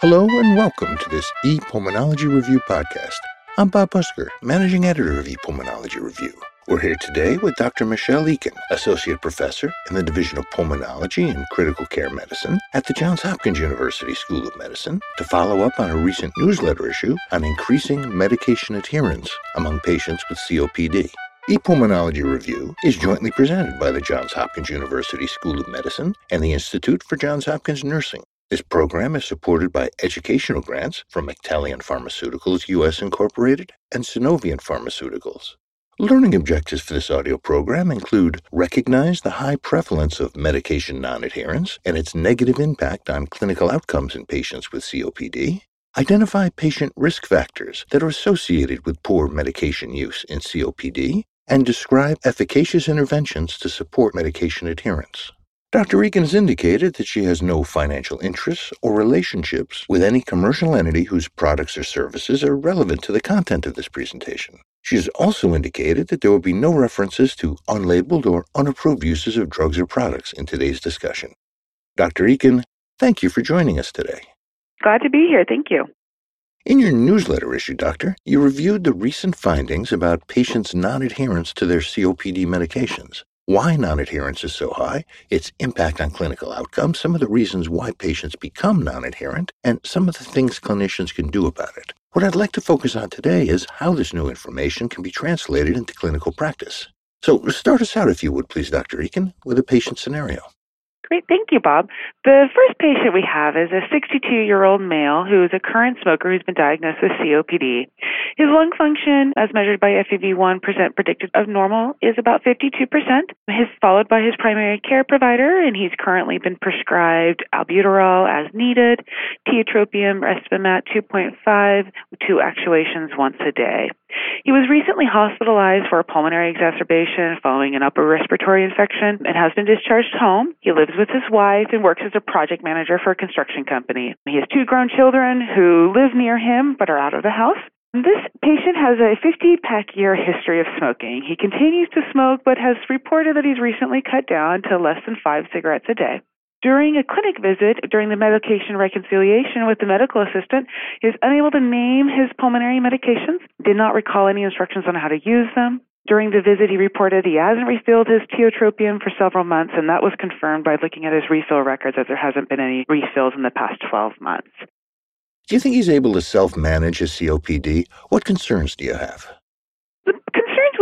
Hello and welcome to this ePulmonology Review podcast. I'm Bob Busker, managing editor of ePulmonology Review. We're here today with Dr. Michelle Eakin, associate professor in the Division of Pulmonology and Critical Care Medicine at the Johns Hopkins University School of Medicine, to follow up on a recent newsletter issue on increasing medication adherence among patients with COPD. ePulmonology Review is jointly presented by the Johns Hopkins University School of Medicine and the Institute for Johns Hopkins Nursing. This program is supported by educational grants from Actelion Pharmaceuticals US Incorporated and Sunovion Pharmaceuticals. Learning objectives for this audio program include recognize the high prevalence of medication non-adherence and its negative impact on clinical outcomes in patients with COPD, identify patient risk factors that are associated with poor medication use in COPD, and describe efficacious interventions to support medication adherence. Dr. Eakin has indicated that she has no financial interests or relationships with any commercial entity whose products or services are relevant to the content of this presentation. She has also indicated that there will be no references to unlabeled or unapproved uses of drugs or products in today's discussion. Dr. Eakin, thank you for joining us today. Glad to be here. Thank you. In your newsletter issue, Doctor, you reviewed the recent findings about patients' non adherence to their COPD medications why non adherence is so high, its impact on clinical outcomes, some of the reasons why patients become non adherent, and some of the things clinicians can do about it. What I'd like to focus on today is how this new information can be translated into clinical practice. So, start us out, if you would, please, Dr. Eakin, with a patient scenario. Great. Thank you, Bob. The first patient we have is a 62 year old male who is a current smoker who's been diagnosed with COPD. His lung function, as measured by FEV1 percent predicted of normal, is about 52%. He's followed by his primary care provider, and he's currently been prescribed albuterol as needed, tiotropium, Respimat 2.5, two actuations once a day. He was recently hospitalized for a pulmonary exacerbation following an upper respiratory infection and has been discharged home. He lives with his wife and works as a project manager for a construction company. He has two grown children who live near him but are out of the house. This patient has a 50 pack year history of smoking. He continues to smoke but has reported that he's recently cut down to less than five cigarettes a day. During a clinic visit, during the medication reconciliation with the medical assistant, he was unable to name his pulmonary medications, did not recall any instructions on how to use them. During the visit, he reported he hasn't refilled his tiotropium for several months, and that was confirmed by looking at his refill records that there hasn't been any refills in the past 12 months. Do you think he's able to self manage his COPD? What concerns do you have?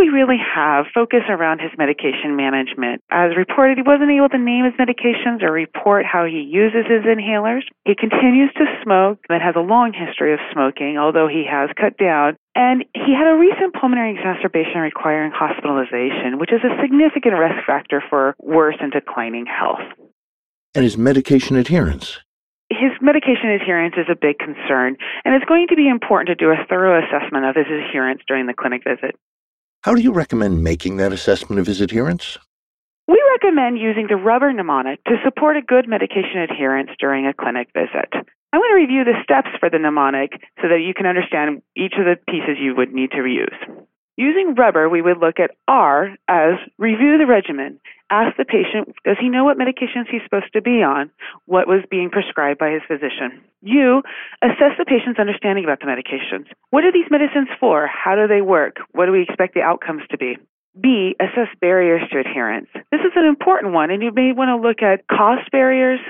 We really have focus around his medication management. As reported, he wasn't able to name his medications or report how he uses his inhalers. He continues to smoke and has a long history of smoking, although he has cut down. And he had a recent pulmonary exacerbation requiring hospitalization, which is a significant risk factor for worse and declining health. And his medication adherence? his medication adherence is a big concern, and it's going to be important to do a thorough assessment of his adherence during the clinic visit. How do you recommend making that assessment of his adherence? We recommend using the rubber mnemonic to support a good medication adherence during a clinic visit. I'm going to review the steps for the mnemonic so that you can understand each of the pieces you would need to use. Using rubber, we would look at R as review the regimen. Ask the patient, does he know what medications he's supposed to be on? What was being prescribed by his physician? U, assess the patient's understanding about the medications. What are these medicines for? How do they work? What do we expect the outcomes to be? B, assess barriers to adherence. This is an important one, and you may want to look at cost barriers,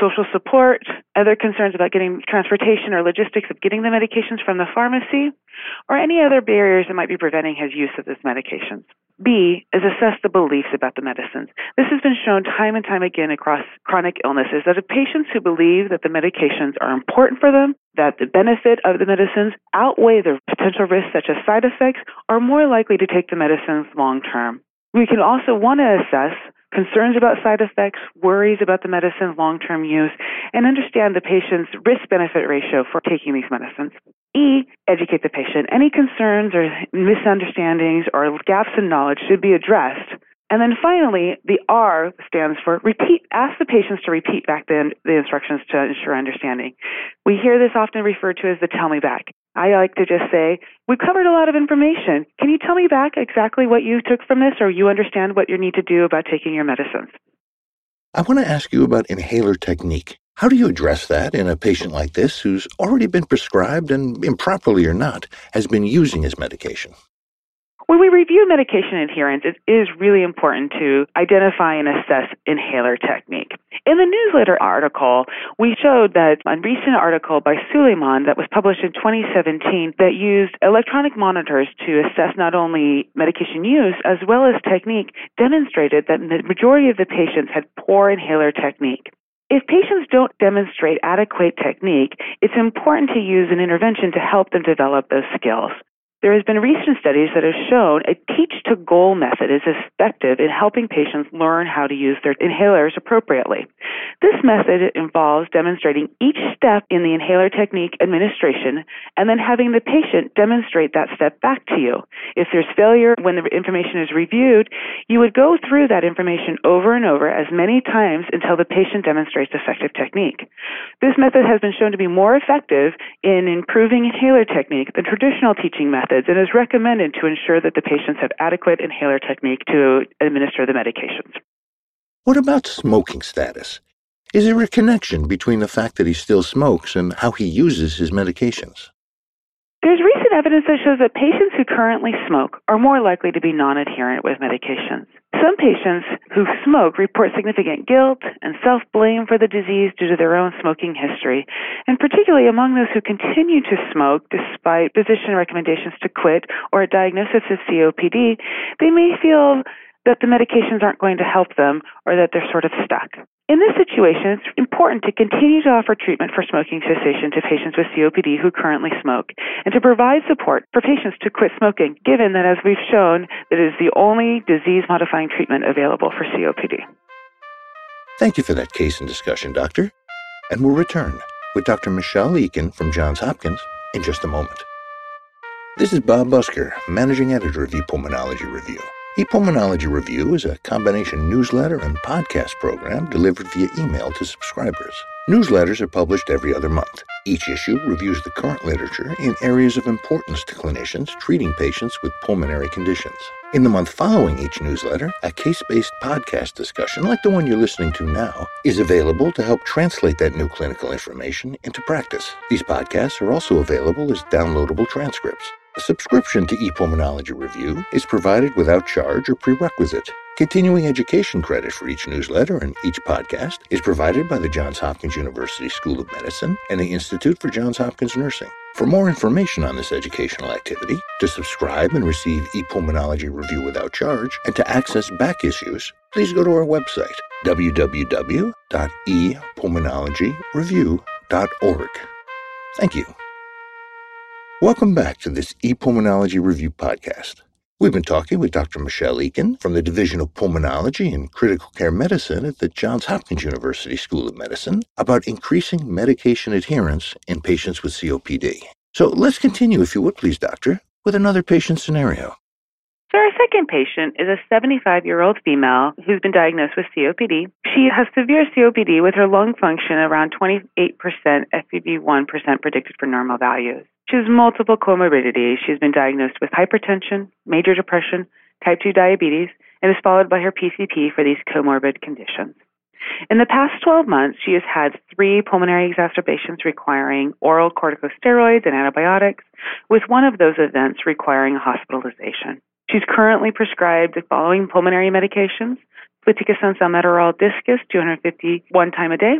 social support, other concerns about getting transportation or logistics of getting the medications from the pharmacy, or any other barriers that might be preventing his use of these medications. B is assess the beliefs about the medicines. This has been shown time and time again across chronic illnesses that the patients who believe that the medications are important for them, that the benefit of the medicines outweigh the potential risks such as side effects, are more likely to take the medicines long term. We can also want to assess concerns about side effects, worries about the medicine's long term use, and understand the patient's risk benefit ratio for taking these medicines. E, educate the patient. Any concerns or misunderstandings or gaps in knowledge should be addressed. And then finally, the R stands for repeat. Ask the patients to repeat back the, the instructions to ensure understanding. We hear this often referred to as the tell me back. I like to just say, We've covered a lot of information. Can you tell me back exactly what you took from this or you understand what you need to do about taking your medicines? I want to ask you about inhaler technique. How do you address that in a patient like this who's already been prescribed and, improperly or not, has been using his medication? When we review medication adherence, it is really important to identify and assess inhaler technique. In the newsletter article, we showed that a recent article by Sulaiman that was published in 2017 that used electronic monitors to assess not only medication use as well as technique demonstrated that the majority of the patients had poor inhaler technique. If patients don't demonstrate adequate technique, it's important to use an intervention to help them develop those skills. There has been recent studies that have shown a teach to goal method is effective in helping patients learn how to use their inhalers appropriately. This method involves demonstrating each step in the inhaler technique administration and then having the patient demonstrate that step back to you. If there's failure when the information is reviewed, you would go through that information over and over as many times until the patient demonstrates effective technique. This method has been shown to be more effective in improving inhaler technique than traditional teaching methods methods and is recommended to ensure that the patients have adequate inhaler technique to administer the medications. What about smoking status? Is there a connection between the fact that he still smokes and how he uses his medications? There's recent evidence that shows that patients who currently smoke are more likely to be non adherent with medications. Some patients who smoke report significant guilt and self blame for the disease due to their own smoking history, and particularly among those who continue to smoke despite physician recommendations to quit or a diagnosis of COPD, they may feel that the medications aren't going to help them or that they're sort of stuck. In this situation, it's important to continue to offer treatment for smoking cessation to patients with COPD who currently smoke and to provide support for patients to quit smoking, given that, as we've shown, it is the only disease modifying treatment available for COPD. Thank you for that case and discussion, Doctor. And we'll return with Dr. Michelle Eakin from Johns Hopkins in just a moment. This is Bob Busker, Managing Editor of ePulmonology Review. ePulmonology Review is a combination newsletter and podcast program delivered via email to subscribers. Newsletters are published every other month. Each issue reviews the current literature in areas of importance to clinicians treating patients with pulmonary conditions. In the month following each newsletter, a case based podcast discussion, like the one you're listening to now, is available to help translate that new clinical information into practice. These podcasts are also available as downloadable transcripts. A subscription to ePulmonology Review is provided without charge or prerequisite. Continuing education credit for each newsletter and each podcast is provided by the Johns Hopkins University School of Medicine and the Institute for Johns Hopkins Nursing. For more information on this educational activity, to subscribe and receive ePulmonology Review without charge, and to access back issues, please go to our website, www.epulmonologyreview.org. Thank you. Welcome back to this ePulmonology Review podcast. We've been talking with Dr. Michelle Eakin from the Division of Pulmonology and Critical Care Medicine at the Johns Hopkins University School of Medicine about increasing medication adherence in patients with COPD. So let's continue, if you would please, Doctor, with another patient scenario. So, our second patient is a 75 year old female who's been diagnosed with COPD. She has severe COPD with her lung function around 28%, FEV1% predicted for normal values. She has multiple comorbidities. She's been diagnosed with hypertension, major depression, type 2 diabetes, and is followed by her PCP for these comorbid conditions. In the past 12 months, she has had three pulmonary exacerbations requiring oral corticosteroids and antibiotics, with one of those events requiring hospitalization. She's currently prescribed the following pulmonary medications fluticasone salmeterol Diskus 250 one time a day,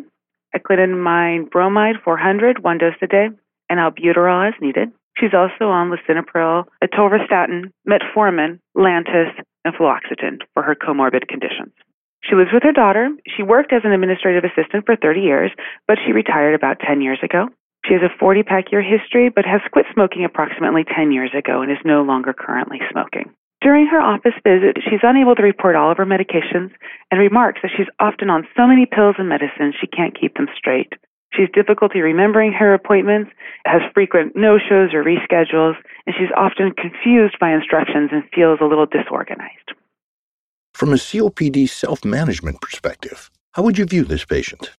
aclidinium bromide 400 one dose a day, and albuterol as needed. She's also on lisinopril, atorvastatin, metformin, lantus, and fluoxetine for her comorbid conditions. She lives with her daughter. She worked as an administrative assistant for 30 years, but she retired about 10 years ago. She has a 40 pack year history, but has quit smoking approximately 10 years ago and is no longer currently smoking. During her office visit, she's unable to report all of her medications and remarks that she's often on so many pills and medicines she can't keep them straight. She has difficulty remembering her appointments, has frequent no shows or reschedules, and she's often confused by instructions and feels a little disorganized. From a COPD self management perspective, how would you view this patient?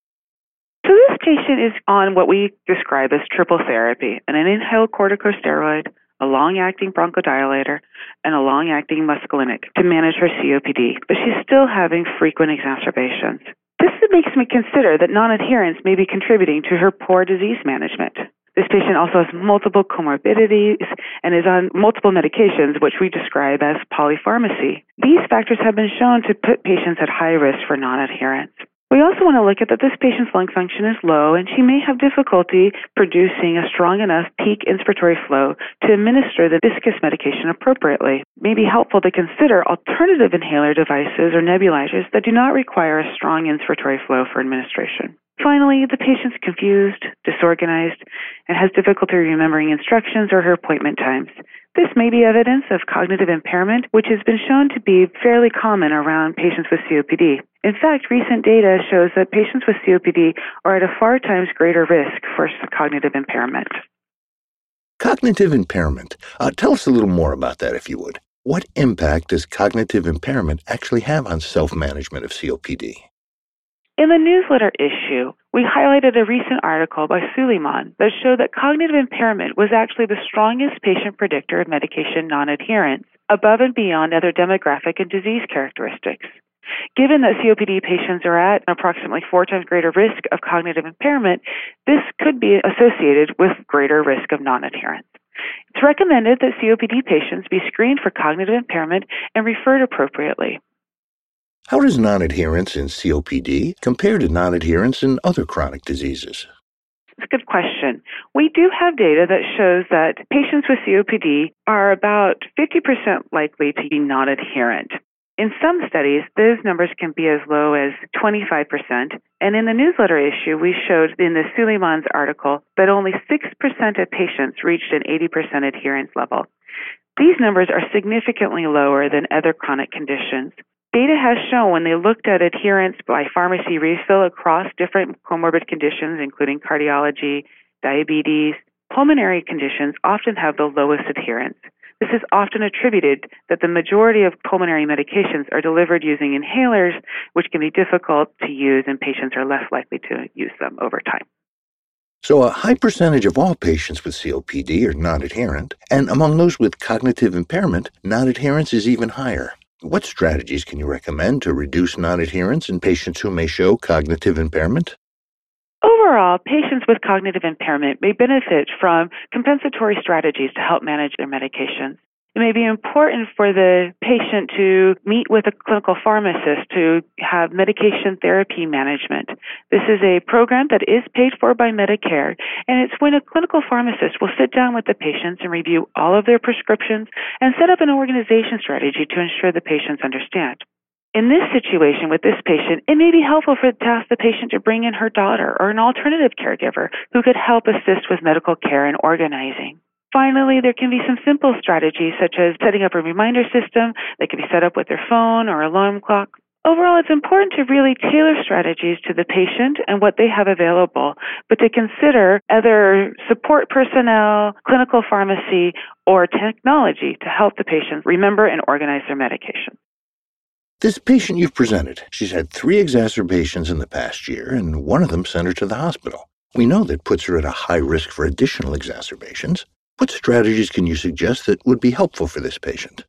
So, this patient is on what we describe as triple therapy an inhaled corticosteroid, a long acting bronchodilator, and a long acting muscarinic to manage her COPD, but she's still having frequent exacerbations. This makes me consider that non adherence may be contributing to her poor disease management. This patient also has multiple comorbidities and is on multiple medications, which we describe as polypharmacy. These factors have been shown to put patients at high risk for non adherence. We also want to look at that this patient's lung function is low and she may have difficulty producing a strong enough peak inspiratory flow to administer the Diskus medication appropriately. It may be helpful to consider alternative inhaler devices or nebulizers that do not require a strong inspiratory flow for administration. Finally, the patient's confused, disorganized, and has difficulty remembering instructions or her appointment times. This may be evidence of cognitive impairment, which has been shown to be fairly common around patients with COPD. In fact, recent data shows that patients with COPD are at a far times greater risk for cognitive impairment. Cognitive impairment. Uh, tell us a little more about that, if you would. What impact does cognitive impairment actually have on self management of COPD? In the newsletter issue, we highlighted a recent article by Sulaiman that showed that cognitive impairment was actually the strongest patient predictor of medication non adherence, above and beyond other demographic and disease characteristics. Given that COPD patients are at approximately four times greater risk of cognitive impairment, this could be associated with greater risk of non adherence. It's recommended that COPD patients be screened for cognitive impairment and referred appropriately. How does non adherence in COPD compare to non adherence in other chronic diseases? It's a good question. We do have data that shows that patients with COPD are about 50% likely to be non adherent. In some studies, those numbers can be as low as 25%. And in the newsletter issue, we showed in the Sulaiman's article that only 6% of patients reached an 80% adherence level. These numbers are significantly lower than other chronic conditions. Data has shown when they looked at adherence by pharmacy refill across different comorbid conditions, including cardiology, diabetes, pulmonary conditions often have the lowest adherence. This is often attributed that the majority of pulmonary medications are delivered using inhalers, which can be difficult to use, and patients are less likely to use them over time. So, a high percentage of all patients with COPD are non adherent, and among those with cognitive impairment, non adherence is even higher. What strategies can you recommend to reduce non adherence in patients who may show cognitive impairment? Overall, patients with cognitive impairment may benefit from compensatory strategies to help manage their medications. It may be important for the patient to meet with a clinical pharmacist to have medication therapy management. This is a program that is paid for by Medicare, and it's when a clinical pharmacist will sit down with the patients and review all of their prescriptions and set up an organization strategy to ensure the patients understand. In this situation with this patient, it may be helpful for to ask the patient to bring in her daughter or an alternative caregiver who could help assist with medical care and organizing. Finally, there can be some simple strategies such as setting up a reminder system that can be set up with their phone or alarm clock. Overall, it's important to really tailor strategies to the patient and what they have available, but to consider other support personnel, clinical pharmacy, or technology to help the patient remember and organize their medication. This patient you've presented, she's had three exacerbations in the past year, and one of them sent her to the hospital. We know that puts her at a high risk for additional exacerbations. What strategies can you suggest that would be helpful for this patient?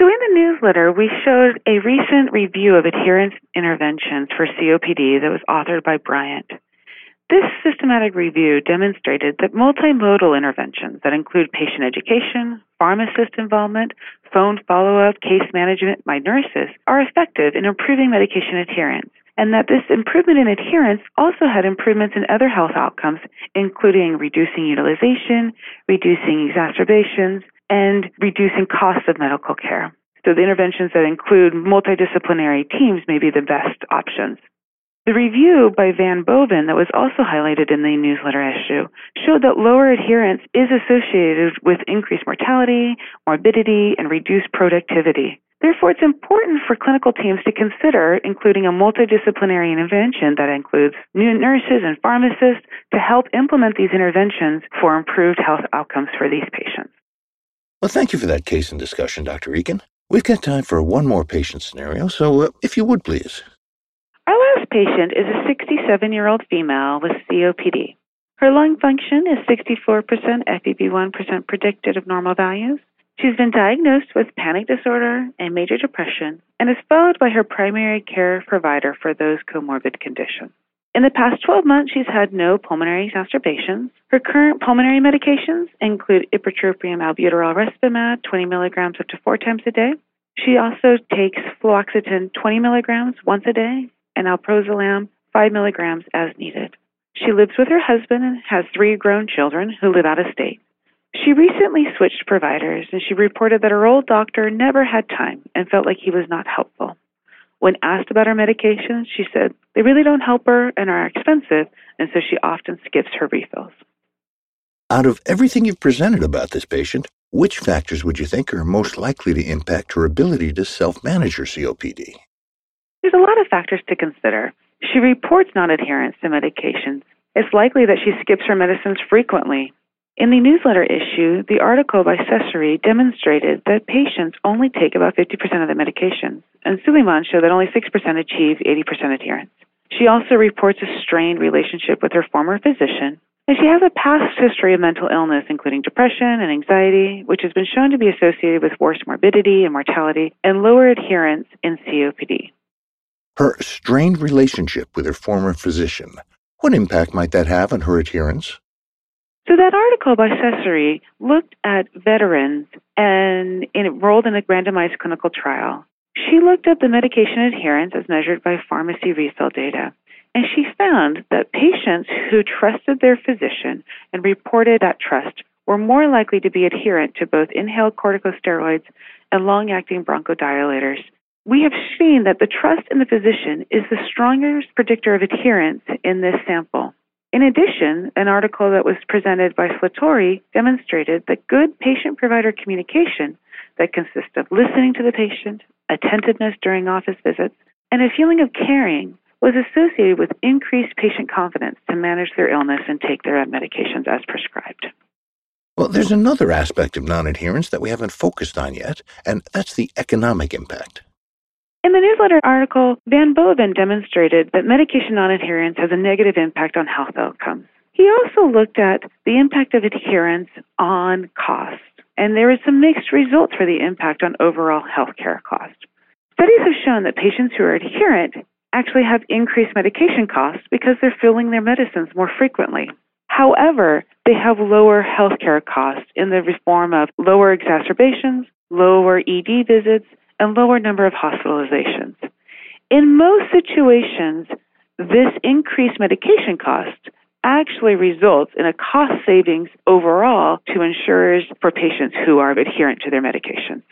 So, in the newsletter, we showed a recent review of adherence interventions for COPD that was authored by Bryant. This systematic review demonstrated that multimodal interventions that include patient education, pharmacist involvement, phone follow up, case management by nurses are effective in improving medication adherence and that this improvement in adherence also had improvements in other health outcomes, including reducing utilization, reducing exacerbations, and reducing costs of medical care. So the interventions that include multidisciplinary teams may be the best options. The review by Van Boven that was also highlighted in the newsletter issue showed that lower adherence is associated with increased mortality, morbidity, and reduced productivity. Therefore, it's important for clinical teams to consider including a multidisciplinary intervention that includes new nurses and pharmacists to help implement these interventions for improved health outcomes for these patients. Well, thank you for that case and discussion, Dr. Eakin. We've got time for one more patient scenario, so uh, if you would please. Our last patient is a 67 year old female with COPD. Her lung function is 64% FEV1% predicted of normal values. She's been diagnosed with panic disorder and major depression and is followed by her primary care provider for those comorbid conditions. In the past 12 months, she's had no pulmonary exacerbations. Her current pulmonary medications include ipratropium albuterol respimat, 20 milligrams up to four times a day. She also takes fluoxetine 20 milligrams once a day and alprazolam 5 milligrams as needed. She lives with her husband and has three grown children who live out of state. She recently switched providers and she reported that her old doctor never had time and felt like he was not helpful. When asked about her medications, she said they really don't help her and are expensive, and so she often skips her refills. Out of everything you've presented about this patient, which factors would you think are most likely to impact her ability to self manage her COPD? There's a lot of factors to consider. She reports non adherence to medications. It's likely that she skips her medicines frequently. In the newsletter issue, the article by Cecere demonstrated that patients only take about 50% of the medications, and Sulaiman showed that only 6% achieve 80% adherence. She also reports a strained relationship with her former physician, and she has a past history of mental illness, including depression and anxiety, which has been shown to be associated with worse morbidity and mortality and lower adherence in COPD. Her strained relationship with her former physician, what impact might that have on her adherence? So that article by Cecere looked at veterans and enrolled in a randomized clinical trial. She looked at the medication adherence as measured by pharmacy refill data. And she found that patients who trusted their physician and reported that trust were more likely to be adherent to both inhaled corticosteroids and long acting bronchodilators. We have seen that the trust in the physician is the strongest predictor of adherence in this sample. In addition, an article that was presented by Slatore demonstrated that good patient provider communication that consists of listening to the patient, attentiveness during office visits, and a feeling of caring was associated with increased patient confidence to manage their illness and take their medications as prescribed. Well, there's another aspect of non adherence that we haven't focused on yet, and that's the economic impact. In the newsletter article, Van Boven demonstrated that medication non-adherence has a negative impact on health outcomes. He also looked at the impact of adherence on cost, and there some mixed results for the impact on overall healthcare cost. Studies have shown that patients who are adherent actually have increased medication costs because they're filling their medicines more frequently. However, they have lower healthcare costs in the form of lower exacerbations, lower ED visits, and lower number of hospitalizations. In most situations, this increased medication cost actually results in a cost savings overall to insurers for patients who are adherent to their medications.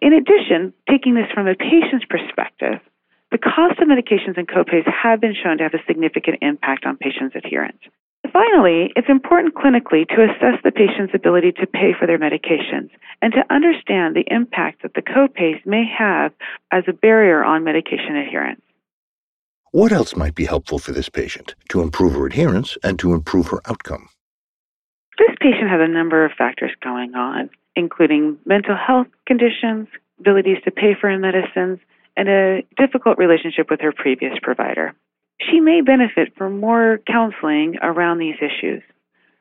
In addition, taking this from a patient's perspective, the cost of medications and copays have been shown to have a significant impact on patients' adherence. Finally, it's important clinically to assess the patient's ability to pay for their medications and to understand the impact that the copays may have as a barrier on medication adherence. What else might be helpful for this patient to improve her adherence and to improve her outcome? This patient has a number of factors going on, including mental health conditions, abilities to pay for her medicines, and a difficult relationship with her previous provider. She may benefit from more counseling around these issues.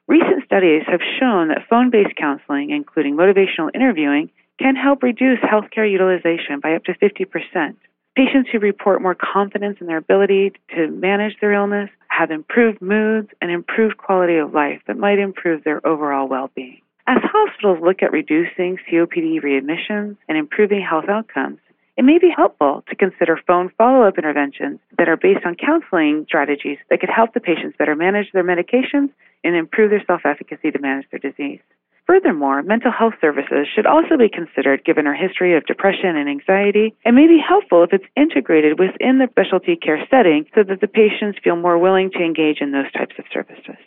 Recent studies have shown that phone based counseling, including motivational interviewing, can help reduce healthcare utilization by up to 50%. Patients who report more confidence in their ability to manage their illness have improved moods and improved quality of life that might improve their overall well being. As hospitals look at reducing COPD readmissions and improving health outcomes, it may be helpful to consider phone follow up interventions that are based on counseling strategies that could help the patients better manage their medications and improve their self efficacy to manage their disease. Furthermore, mental health services should also be considered given her history of depression and anxiety and may be helpful if it's integrated within the specialty care setting so that the patients feel more willing to engage in those types of services.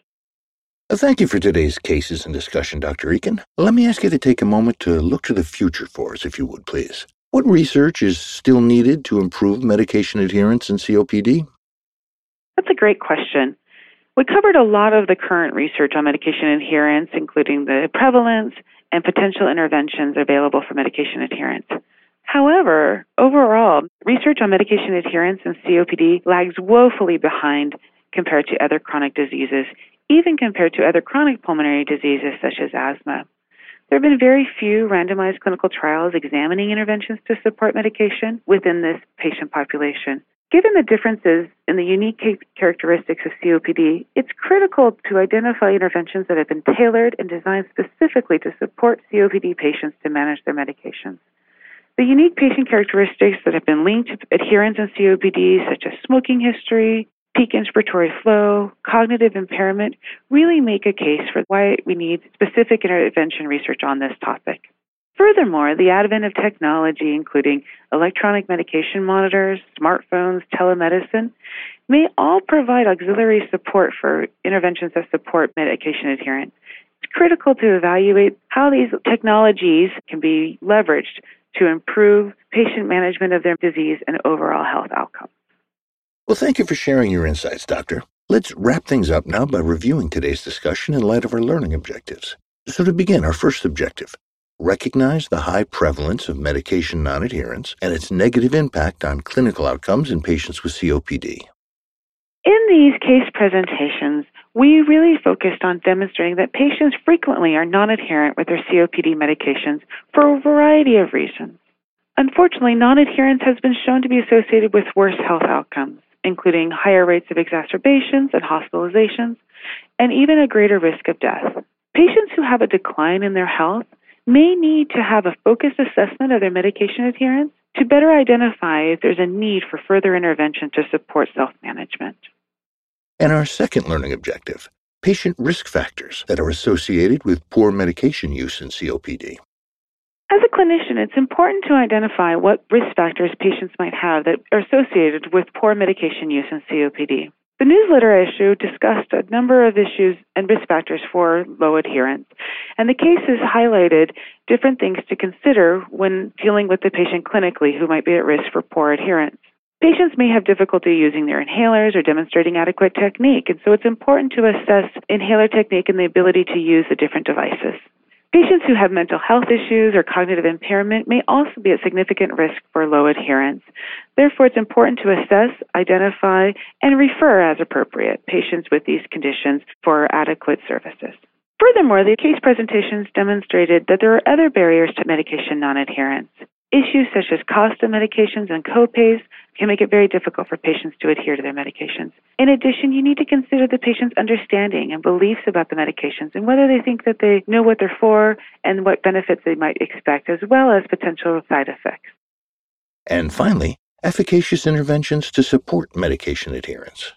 Thank you for today's cases and discussion, Dr. Eakin. Let me ask you to take a moment to look to the future for us, if you would, please. What research is still needed to improve medication adherence in COPD? That's a great question. We covered a lot of the current research on medication adherence, including the prevalence and potential interventions available for medication adherence. However, overall, research on medication adherence in COPD lags woefully behind compared to other chronic diseases, even compared to other chronic pulmonary diseases such as asthma. There have been very few randomized clinical trials examining interventions to support medication within this patient population. Given the differences in the unique characteristics of COPD, it's critical to identify interventions that have been tailored and designed specifically to support COPD patients to manage their medications. The unique patient characteristics that have been linked to adherence in COPD, such as smoking history, peak inspiratory flow, cognitive impairment, really make a case for why we need specific intervention research on this topic. Furthermore, the advent of technology, including electronic medication monitors, smartphones, telemedicine, may all provide auxiliary support for interventions that support medication adherence. It's critical to evaluate how these technologies can be leveraged to improve patient management of their disease and overall health outcomes. Well, thank you for sharing your insights, Doctor. Let's wrap things up now by reviewing today's discussion in light of our learning objectives. So, to begin, our first objective recognize the high prevalence of medication nonadherence and its negative impact on clinical outcomes in patients with COPD. In these case presentations, we really focused on demonstrating that patients frequently are non adherent with their COPD medications for a variety of reasons. Unfortunately, non adherence has been shown to be associated with worse health outcomes including higher rates of exacerbations and hospitalizations, and even a greater risk of death. Patients who have a decline in their health may need to have a focused assessment of their medication adherence to better identify if there's a need for further intervention to support self management. And our second learning objective patient risk factors that are associated with poor medication use in COPD. As a clinician, it's important to identify what risk factors patients might have that are associated with poor medication use in COPD. The newsletter issue discussed a number of issues and risk factors for low adherence, and the cases highlighted different things to consider when dealing with the patient clinically who might be at risk for poor adherence. Patients may have difficulty using their inhalers or demonstrating adequate technique, and so it's important to assess inhaler technique and the ability to use the different devices. Who have mental health issues or cognitive impairment may also be at significant risk for low adherence. Therefore, it's important to assess, identify, and refer as appropriate patients with these conditions for adequate services. Furthermore, the case presentations demonstrated that there are other barriers to medication non-adherence. Issues such as cost of medications and copays can make it very difficult for patients to adhere to their medications. In addition, you need to consider the patient's understanding and beliefs about the medications and whether they think that they know what they're for and what benefits they might expect, as well as potential side effects. And finally, efficacious interventions to support medication adherence.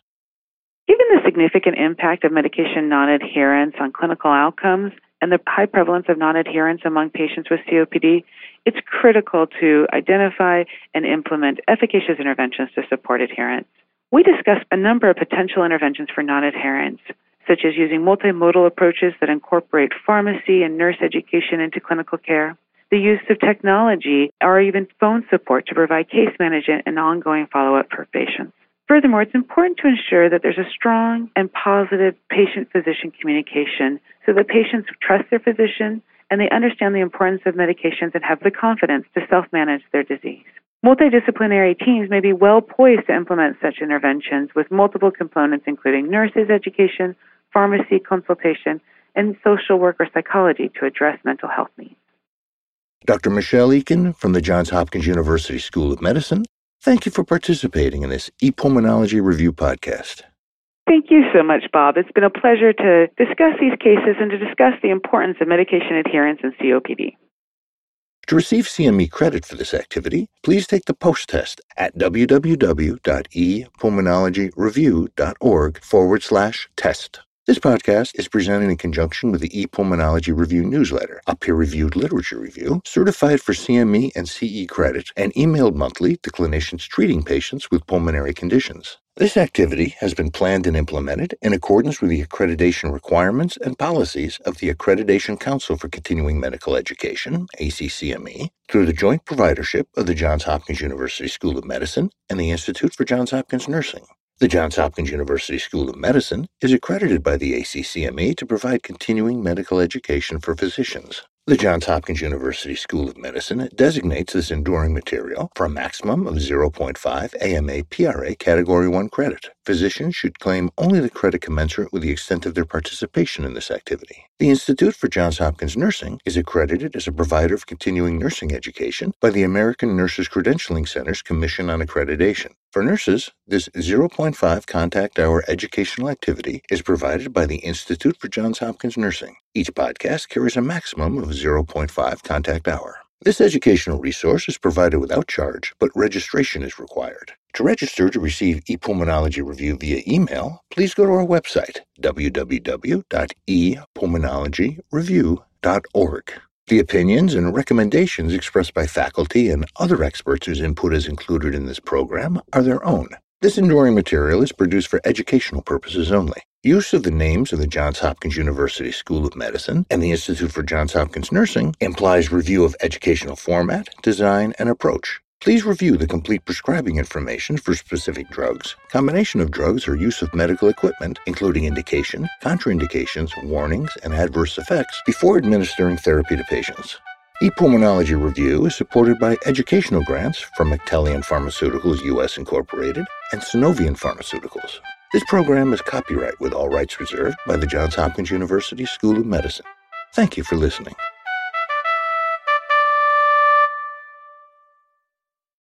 Given the significant impact of medication non adherence on clinical outcomes and the high prevalence of non adherence among patients with COPD, it's critical to identify and implement efficacious interventions to support adherence. We discussed a number of potential interventions for non adherence, such as using multimodal approaches that incorporate pharmacy and nurse education into clinical care, the use of technology, or even phone support to provide case management and ongoing follow up for patients. Furthermore, it's important to ensure that there's a strong and positive patient physician communication so that patients trust their physician and they understand the importance of medications and have the confidence to self manage their disease. Multidisciplinary teams may be well poised to implement such interventions with multiple components, including nurses' education, pharmacy consultation, and social work or psychology to address mental health needs. Dr. Michelle Eakin from the Johns Hopkins University School of Medicine, thank you for participating in this ePulmonology Review podcast. Thank you so much, Bob. It's been a pleasure to discuss these cases and to discuss the importance of medication adherence in COPD. To receive CME credit for this activity, please take the post test at www.epulmonologyreview.org forward slash test. This podcast is presented in conjunction with the ePulmonology Review newsletter, a peer reviewed literature review certified for CME and CE credit and emailed monthly to clinicians treating patients with pulmonary conditions. This activity has been planned and implemented in accordance with the accreditation requirements and policies of the Accreditation Council for Continuing Medical Education, ACCME, through the joint providership of the Johns Hopkins University School of Medicine and the Institute for Johns Hopkins Nursing. The Johns Hopkins University School of Medicine is accredited by the ACCME to provide continuing medical education for physicians. The Johns Hopkins University School of Medicine designates this enduring material for a maximum of 0.5 AMA PRA Category 1 credit. Physicians should claim only the credit commensurate with the extent of their participation in this activity. The Institute for Johns Hopkins Nursing is accredited as a provider of continuing nursing education by the American Nurses Credentialing Center's Commission on Accreditation. For nurses, this 0.5 contact hour educational activity is provided by the Institute for Johns Hopkins Nursing. Each podcast carries a maximum of 0.5 contact hour. This educational resource is provided without charge, but registration is required. To register to receive ePulmonology Review via email, please go to our website, www.epulmonologyreview.org. The opinions and recommendations expressed by faculty and other experts whose input is included in this program are their own. This enduring material is produced for educational purposes only. Use of the names of the Johns Hopkins University School of Medicine and the Institute for Johns Hopkins Nursing implies review of educational format, design, and approach. Please review the complete prescribing information for specific drugs, combination of drugs, or use of medical equipment, including indication, contraindications, warnings, and adverse effects before administering therapy to patients. ePulmonology Review is supported by educational grants from Actelion Pharmaceuticals US Incorporated and Sunovion Pharmaceuticals. This program is copyright with all rights reserved by the Johns Hopkins University School of Medicine. Thank you for listening.